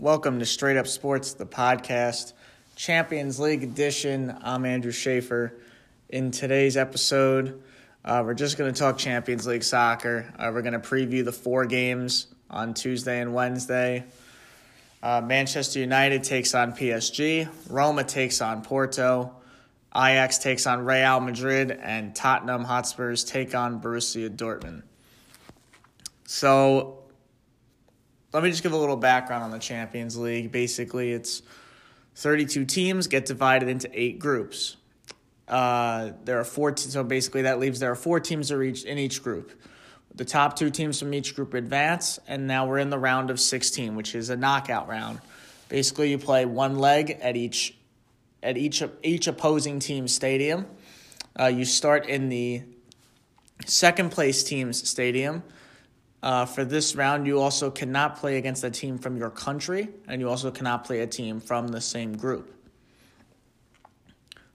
Welcome to Straight Up Sports, the podcast, Champions League edition. I'm Andrew Schaefer. In today's episode, uh, we're just going to talk Champions League soccer. Uh, we're going to preview the four games on Tuesday and Wednesday. Uh, Manchester United takes on PSG, Roma takes on Porto, Ajax takes on Real Madrid, and Tottenham Hotspurs take on Borussia Dortmund. So, let me just give a little background on the Champions League. Basically, it's 32 teams get divided into eight groups. Uh, there are four, te- so basically that leaves there are four teams in each group. The top two teams from each group advance, and now we're in the round of 16, which is a knockout round. Basically, you play one leg at each at each each opposing team's stadium. Uh, you start in the second place team's stadium uh, for this round, you also cannot play against a team from your country, and you also cannot play a team from the same group.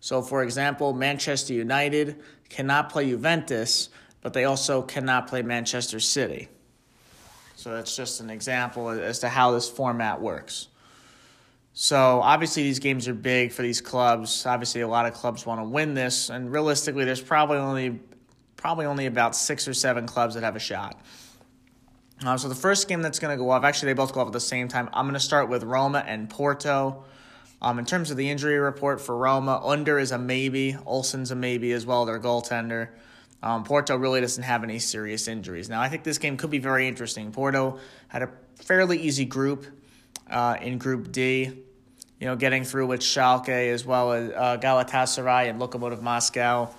So, for example, Manchester United cannot play Juventus, but they also cannot play Manchester City. So, that's just an example as to how this format works. So, obviously, these games are big for these clubs. Obviously, a lot of clubs want to win this, and realistically, there's probably only probably only about six or seven clubs that have a shot. Uh, so the first game that's going to go off, actually, they both go off at the same time. I'm going to start with Roma and Porto. Um, in terms of the injury report for Roma, Under is a maybe, Olsen's a maybe as well, their goaltender. Um, Porto really doesn't have any serious injuries. Now, I think this game could be very interesting. Porto had a fairly easy group uh, in Group D, you know, getting through with Schalke as well as uh, Galatasaray and Lokomotiv Moscow.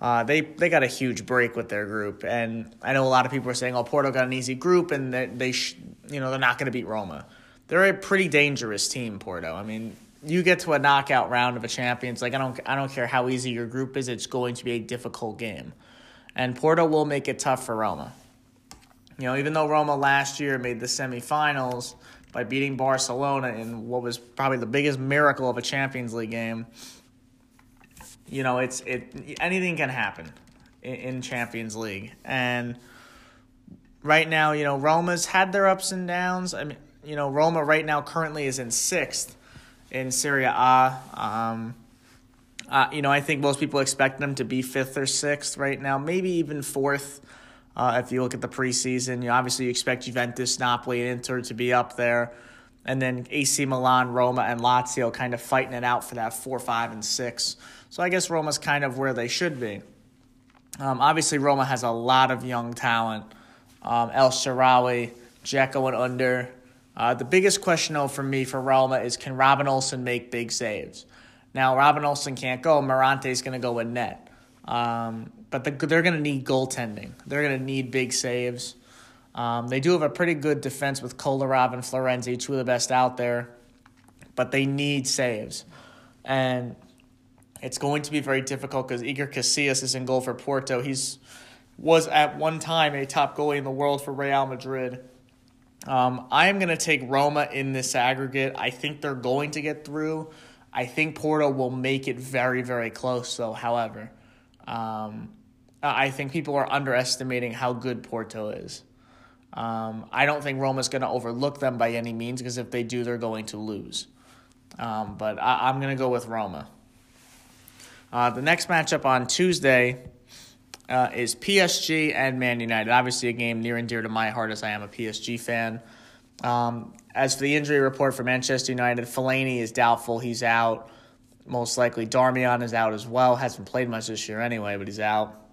Uh, they they got a huge break with their group, and I know a lot of people are saying, "Oh, Porto got an easy group, and they, they sh- you know they're not going to beat Roma." They're a pretty dangerous team, Porto. I mean, you get to a knockout round of a Champions, like I don't I don't care how easy your group is, it's going to be a difficult game, and Porto will make it tough for Roma. You know, even though Roma last year made the semifinals by beating Barcelona in what was probably the biggest miracle of a Champions League game you know, it's it anything can happen in, in Champions League, and right now, you know, Roma's had their ups and downs. I mean, you know, Roma right now currently is in sixth in Serie A. Um, uh, you know, I think most people expect them to be fifth or sixth right now, maybe even fourth. Uh, if you look at the preseason, you know, obviously you expect Juventus, Napoli, and Inter to be up there, and then AC Milan, Roma, and Lazio kind of fighting it out for that four, five, and six. So I guess Roma's kind of where they should be. Um, obviously, Roma has a lot of young talent. Um, El Shaarawy, Dzeko, and Under. Uh, the biggest question, though, for me for Roma is can Robin Olsen make big saves? Now, Robin Olsen can't go. is going to go in net. Um, but the, they're going to need goaltending. They're going to need big saves. Um, they do have a pretty good defense with Kolarov and Florenzi, two of the best out there. But they need saves. And it's going to be very difficult because Iker Casillas is in goal for Porto. He's was at one time a top goalie in the world for Real Madrid. Um, I am going to take Roma in this aggregate. I think they're going to get through. I think Porto will make it very, very close, though, however. Um, I think people are underestimating how good Porto is. Um, I don't think Roma's going to overlook them by any means because if they do, they're going to lose. Um, but I, I'm going to go with Roma. Uh, the next matchup on Tuesday uh, is PSG and Man United. Obviously, a game near and dear to my heart as I am a PSG fan. Um, as for the injury report for Manchester United, Fellaini is doubtful. He's out. Most likely, Darmian is out as well. Hasn't played much this year anyway, but he's out.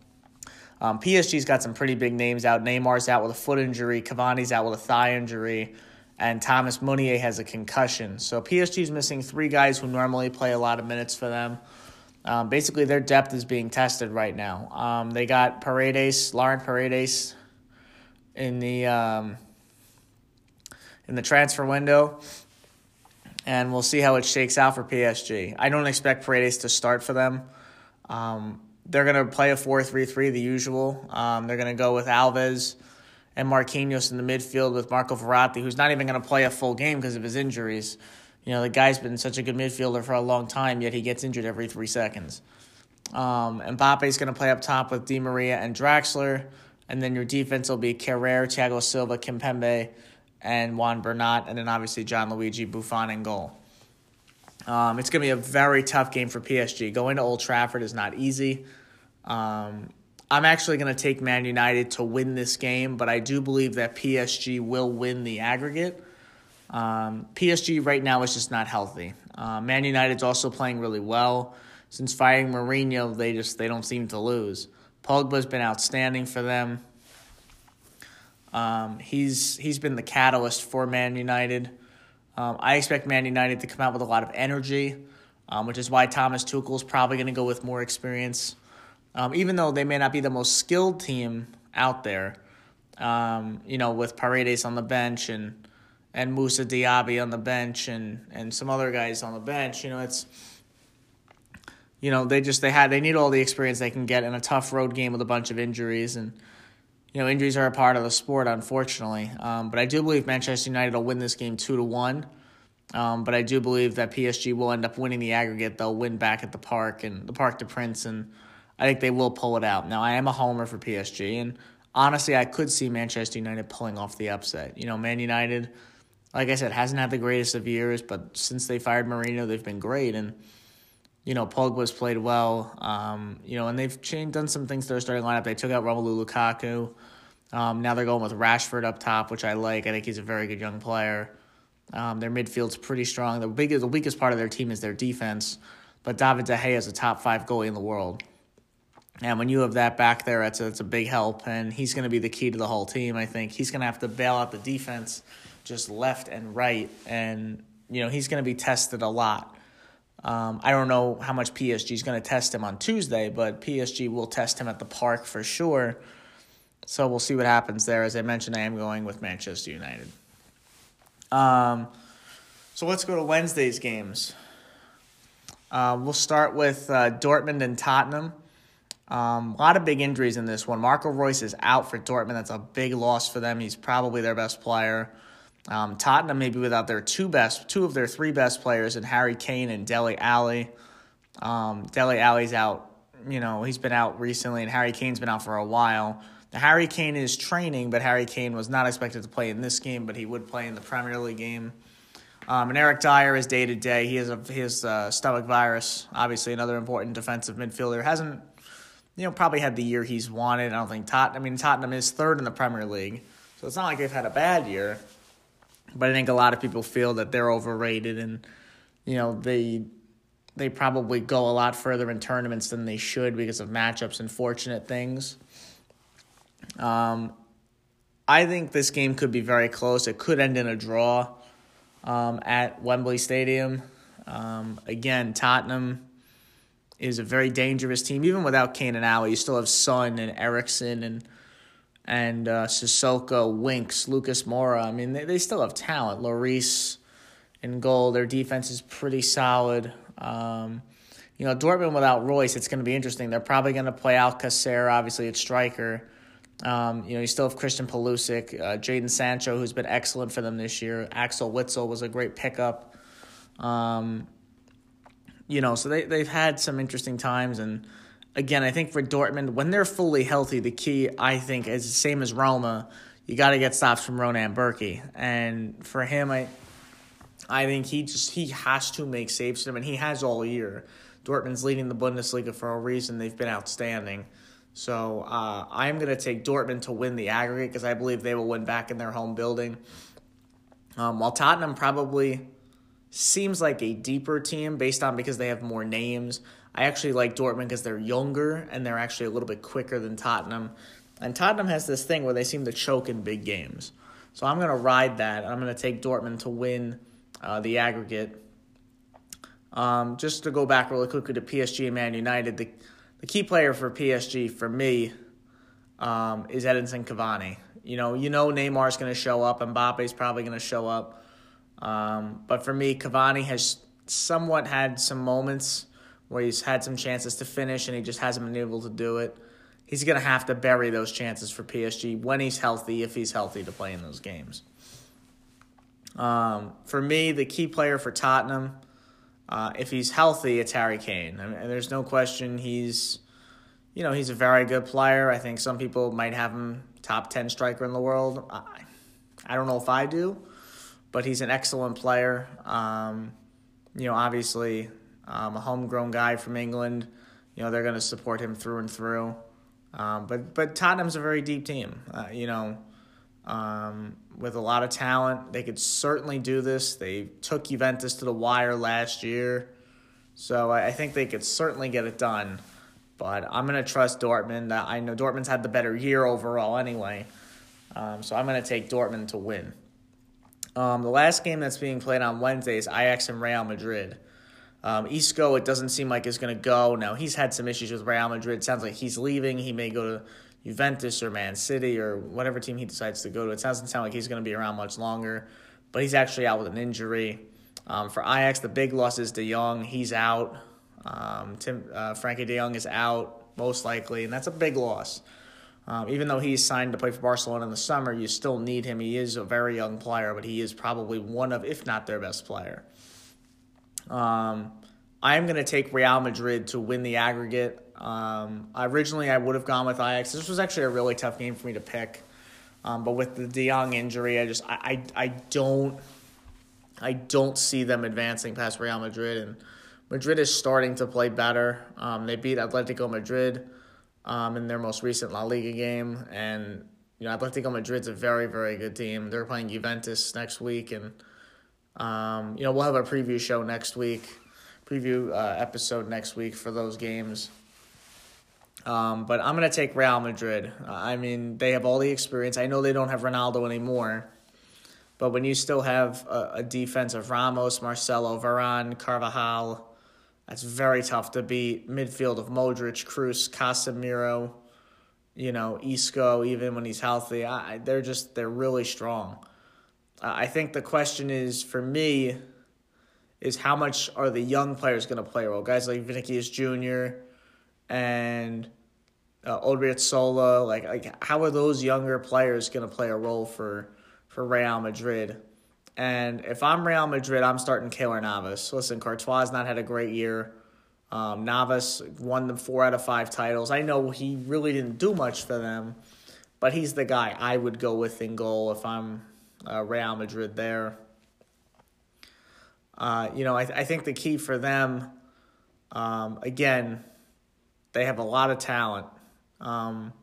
Um, PSG's got some pretty big names out. Neymar's out with a foot injury. Cavani's out with a thigh injury. And Thomas Meunier has a concussion. So PSG's missing three guys who normally play a lot of minutes for them. Um, basically, their depth is being tested right now. Um, they got Paredes, Leandro Paredes, in the um, in the transfer window, and we'll see how it shakes out for PSG. I don't expect Paredes to start for them. Um, they're going to play a 4-3-3, the usual. Um, they're going to go with Alves and Marquinhos in the midfield with Marco Verratti, who's not even going to play a full game because of his injuries. You know, the guy's been such a good midfielder for a long time, yet he gets injured every three seconds. Um, Mbappe's going to play up top with Di Maria and Draxler. And then your defense will be Carrere, Thiago Silva, Kimpembe, and Juan Bernat, and then obviously Gianluigi Buffon in goal. Um, it's going to be a very tough game for PSG. Going to Old Trafford is not easy. Um, I'm actually going to take Man United to win this game, but I do believe that PSG will win the aggregate. Um, PSG right now is just not healthy. Uh, Man United's also playing really well. Since firing Mourinho, they just they don't seem to lose. Pogba's been outstanding for them. Um, he's he's been the catalyst for Man United. Um, I expect Man United to come out with a lot of energy, um, which is why Thomas Tuchel is probably going to go with more experience. Um, even though they may not be the most skilled team out there, um, you know, with Paredes on the bench and and Moussa Diaby on the bench and and some other guys on the bench, you know, it's you know they just they had they need all the experience they can get in a tough road game with a bunch of injuries and you know, injuries are a part of the sport, unfortunately. Um, but I do believe Manchester United will win this game two to one. Um, but I do believe that PSG will end up winning the aggregate. They'll win back at the park and the Parc des Princes, and I think they will pull it out. Now, I am a homer for PSG, and honestly, I could see Manchester United pulling off the upset. You know, Man United, like I said, hasn't had the greatest of years, but since they fired Mourinho, they've been great. And you know, Pogba's played well. Um, you know, and they've changed, done some things to their starting lineup. They took out Romelu Lukaku. Um, now they're going with Rashford up top, which I like. I think he's a very good young player. Um, their midfield's pretty strong. The biggest, the weakest part of their team is their defense, but David De Gea is a top five goalie in the world. And when you have that back there, it's a, it's a big help, and he's going to be the key to the whole team. I think he's going to have to bail out the defense just left and right, and you know he's going to be tested a lot. Um, I don't know how much PSG is going to test him on Tuesday, but PSG will test him at the park for sure. So we'll see what happens there. As I mentioned, I am going with Manchester United. Um, so let's go to Wednesday's games. Uh, we'll start with uh, Dortmund and Tottenham. Um, a lot of big injuries in this one. Marco Reus is out for Dortmund. That's a big loss for them. He's probably their best player. Um, Tottenham maybe without their two best, two of their three best players, and Harry Kane and Dele Alli. Um, Dele Alli's out. You know he's been out recently, and Harry Kane's been out for a while. Now, Harry Kane is training, but Harry Kane was not expected to play in this game, but he would play in the Premier League game. Um, and Eric Dier is day to day. He has a his uh, stomach virus. Obviously, another important defensive midfielder hasn't, you know, probably had the year he's wanted. I don't think Tottenham. I mean, Tottenham is third in the Premier League, so it's not like they've had a bad year. But I think a lot of people feel that they're overrated, and you know they they probably go a lot further in tournaments than they should because of matchups and fortunate things. Um, I think this game could be very close. It could end in a draw um, at Wembley Stadium. Um, again, Tottenham is a very dangerous team. Even without Kane and Alli, you still have Son and Eriksen and and uh, Sissoko, Winks, Lucas Moura. I mean, they, they still have talent. Lloris in goal. Their defense is pretty solid. Um, you know, Dortmund without Reus, it's going to be interesting. They're probably going to play Alcacer, obviously, at striker. Um, you know, you still have Christian Pulisic, uh, Jadon Sancho, who's been excellent for them this year. Axel Witsel was a great pickup. Um, you know, so they, they've had some interesting times, and – again, I think for Dortmund, when they're fully healthy, the key, I think, is the same as Roma. You got to get stops from Roman Bürki. And for him, I I think he just he has to make saves for them, and he has all year. Dortmund's leading the Bundesliga for a reason. They've been outstanding. So uh, I'm going to take Dortmund to win the aggregate because I believe they will win back in their home building. Um, while Tottenham probably seems like a deeper team based on because they have more names. I actually like Dortmund because they're younger and they're actually a little bit quicker than Tottenham. And Tottenham has this thing where they seem to choke in big games. So I'm going to ride that. I'm going to take Dortmund to win uh, the aggregate. Um, just to go back really quickly to PSG and Man United, the, the key player for PSG for me um, is Edinson Cavani. You know, you know Neymar's going to show up, Mbappe's probably going to show up. Um, but for me, Cavani has somewhat had some moments where he's had some chances to finish and he just hasn't been able to do it. He's going to have to bury those chances for PSG when he's healthy, if he's healthy to play in those games. Um, for me, the key player for Tottenham, uh, if he's healthy, it's Harry Kane. I mean, there's no question he's, you know, he's a very good player. I think some people might have him top ten striker in the world. I, I don't know if I do, but he's an excellent player. Um, you know, obviously, um, a homegrown guy from England. You know, they're going to support him through and through. Um, but but Tottenham's a very deep team. Uh, you know, um, with a lot of talent, they could certainly do this. They took Juventus to the wire last year, so I, I think they could certainly get it done. But I'm going to trust Dortmund. I know Dortmund's had the better year overall anyway, um, so I'm going to take Dortmund to win. Um, the last game that's being played on Wednesday is Ajax and Real Madrid. Um, Isco, it doesn't seem like is going to go. Now he's had some issues with Real Madrid. Sounds like he's leaving. He may go to Juventus or Man City or whatever team he decides to go to. It doesn't sound like he's going to be around much longer, but he's actually out with an injury. Um, for Ajax, the big loss is De Jong. He's out. Um, Tim uh, Frenkie De Jong is out most likely, and that's a big loss. Um, even though he's signed to play for Barcelona in the summer, you still need him. He is a very young player, but he is probably one of, if not their best player. Um, I am going to take Real Madrid to win the aggregate. Um, originally, I would have gone with Ajax. This was actually a really tough game for me to pick, um, but with the De Jong injury, I just I, I, I don't I don't see them advancing past Real Madrid, and Madrid is starting to play better. Um, they beat Atletico Madrid um, in their most recent La Liga game, and you know Atletico Madrid's a very very good team. They're playing Juventus next week, and um, you know, we'll have a preview show next week, preview uh, episode next week for those games. Um, but I'm going to take Real Madrid. I mean, they have all the experience. I know they don't have Ronaldo anymore, but when you still have a, a defense of Ramos, Marcelo, Varane, Carvajal, that's very tough to beat. Midfield of Modric, Kroos, Casemiro, you know, Isco, even when he's healthy. I, they're just, they're really strong. I think the question is for me is how much are the young players going to play a role? Guys like Vinicius Jr. and uh, Odriozola, like like how are those younger players going to play a role for for Real Madrid? And if I'm Real Madrid, I'm starting Keylor Navas. Listen, Courtois has not had a great year. Um, Navas won them four out of five titles. I know he really didn't do much for them, but he's the guy I would go with in goal if I'm uh, Real Madrid there. Uh, you know, I, th- I think the key for them, um, again, they have a lot of talent. Um,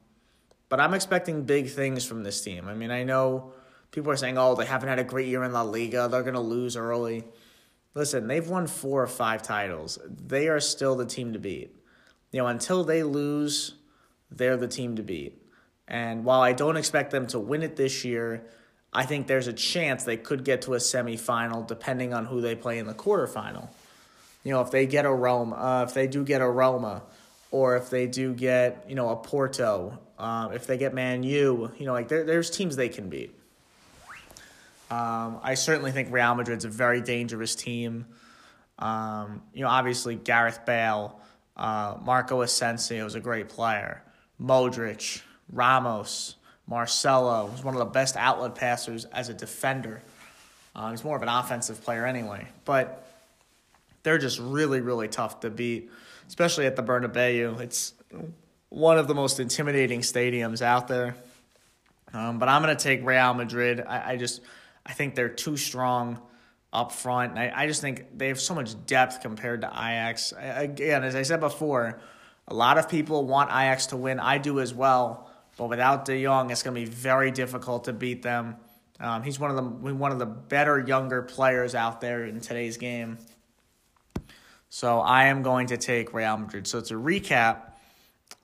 but I'm expecting big things from this team. I mean, I know people are saying, oh, they haven't had a great year in La Liga. They're going to lose early. Listen, they've won four or five titles. They are still the team to beat. You know, until they lose, they're the team to beat. And while I don't expect them to win it this year, I think there's a chance they could get to a semifinal depending on who they play in the quarterfinal. You know, if they get a Roma, uh, if they do get a Roma, or if they do get, you know, a Porto, uh, if they get Man U, you know, like there, there's teams they can beat. Um, I certainly think Real Madrid's a very dangerous team. Um, you know, obviously Gareth Bale, uh, Marco Asensio is a great player. Modric, Ramos, Marcelo was one of the best outlet passers as a defender. Uh, he's more of an offensive player anyway, but they're just really, really tough to beat, especially at the Bernabeu. It's one of the most intimidating stadiums out there. Um, but I'm going to take Real Madrid. I, I, just I think they're too strong up front. I, I just think they have so much depth compared to Ajax. Again, as I said before, a lot of people want Ajax to win. I do as well. But without De Jong, it's going to be very difficult to beat them. Um, he's one of the one of the better younger players out there in today's game. So I am going to take Real Madrid. So to recap,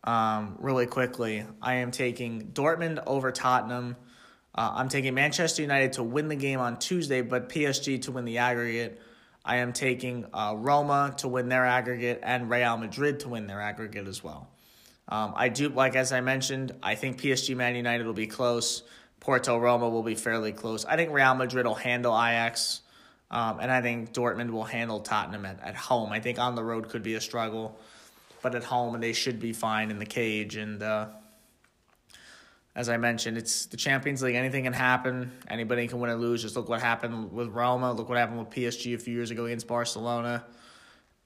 um, really quickly, I am taking Dortmund over Tottenham. Uh, I'm taking Manchester United to win the game on Tuesday, but PSG to win the aggregate. I am taking uh, Roma to win their aggregate and Real Madrid to win their aggregate as well. Um, I do like as I mentioned. I think PSG Man United will be close. Porto Roma will be fairly close. I think Real Madrid will handle Ajax, um, and I think Dortmund will handle Tottenham at, at home. I think on the road could be a struggle, but at home they should be fine in the cage. And uh, as I mentioned, it's the Champions League. Anything can happen. Anybody can win or lose. Just look what happened with Roma. Look what happened with PSG a few years ago against Barcelona.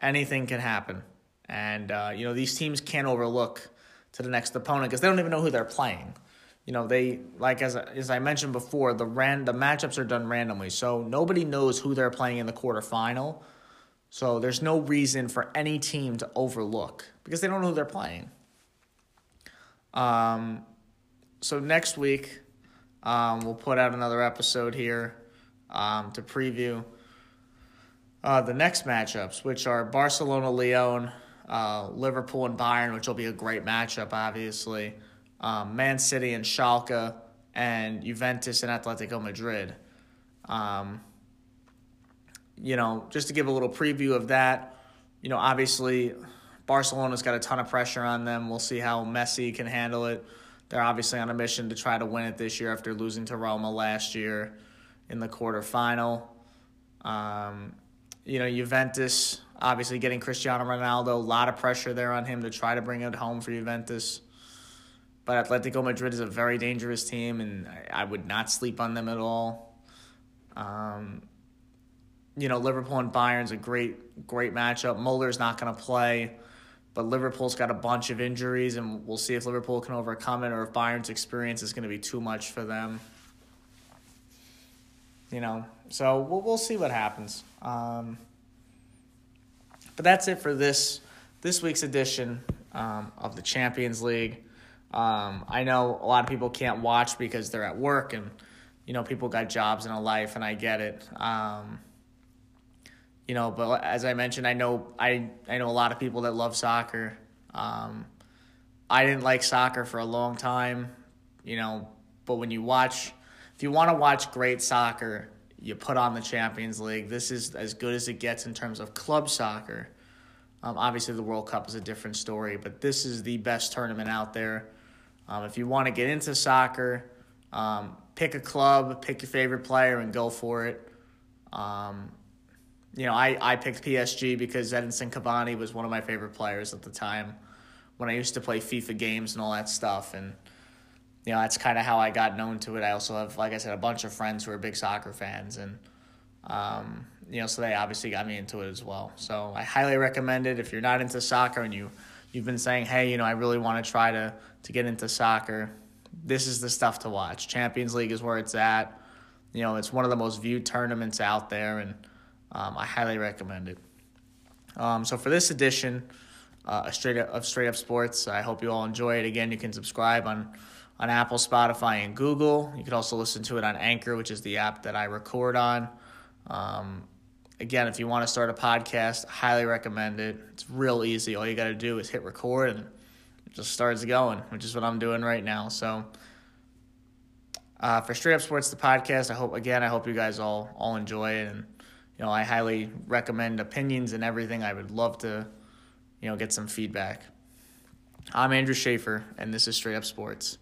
Anything can happen. And, uh, you know, these teams can't overlook to the next opponent because they don't even know who they're playing. you know they like as as I mentioned before, the ran the matchups are done randomly, so nobody knows who they're playing in the quarterfinal. So there's no reason for any team to overlook because they don't know who they're playing. Um, so next week, um, we'll put out another episode here um, to preview uh, the next matchups, which are Barcelona, Lyon, uh, Liverpool, and Bayern, which will be a great matchup, obviously. Um, Man City and Schalke, and Juventus and Atletico Madrid. Um, you know, just to give a little preview of that, you know, obviously Barcelona's got a ton of pressure on them. We'll see how Messi can handle it. They're obviously on a mission to try to win it this year after losing to Roma last year in the quarterfinal. Um, you know, Juventus obviously getting Cristiano Ronaldo, a lot of pressure there on him to try to bring it home for Juventus. But Atletico Madrid is a very dangerous team, and I, I would not sleep on them at all. Um, you know, Liverpool and Bayern's a great, great matchup. Muller's not going to play, but Liverpool's got a bunch of injuries, and we'll see if Liverpool can overcome it or if Bayern's experience is going to be too much for them. You know, so we'll we'll see what happens. Um, but that's it for this this week's edition um, of the Champions League. Um, I know a lot of people can't watch because they're at work and you know people got jobs and a life, and I get it. Um, you know, but as I mentioned, I know I I know a lot of people that love soccer. Um, I didn't like soccer for a long time, you know, but when you watch, if you want to watch great soccer, you put on the Champions League. This is as good as it gets in terms of club soccer. Um, obviously, the World Cup is a different story, but this is the best tournament out there. Um, if you want to get into soccer, um, pick a club, pick your favorite player, and go for it. Um, you know, I, I picked PSG because Edinson Cavani was one of my favorite players at the time when I used to play FIFA games and all that stuff. And, you know, that's kind of how I got known to it. I also have, like I said, a bunch of friends who are big soccer fans. And, um, you know, so they obviously got me into it as well. So I highly recommend it. If you're not into soccer and you, you've been saying, hey, you know, I really want to try to, to get into soccer, this is the stuff to watch. Champions League is where it's at. You know, it's one of the most viewed tournaments out there. And, um, I highly recommend it. Um, so for this edition uh, straight up, of Straight Up Sports, I hope you all enjoy it. Again, you can subscribe on on Apple, Spotify, and Google. You can also listen to it on Anchor, which is the app that I record on. Um, again, if you want to start a podcast, highly recommend it. It's real easy. All you got to do is hit record and it just starts going, which is what I'm doing right now. So. Uh, for Straight Up Sports, the podcast, I hope again, I hope you guys all all enjoy it, and you know, I highly recommend opinions and everything. I would love to, you know, get some feedback. I'm Andrew Schaefer, and this is Straight Up Sports.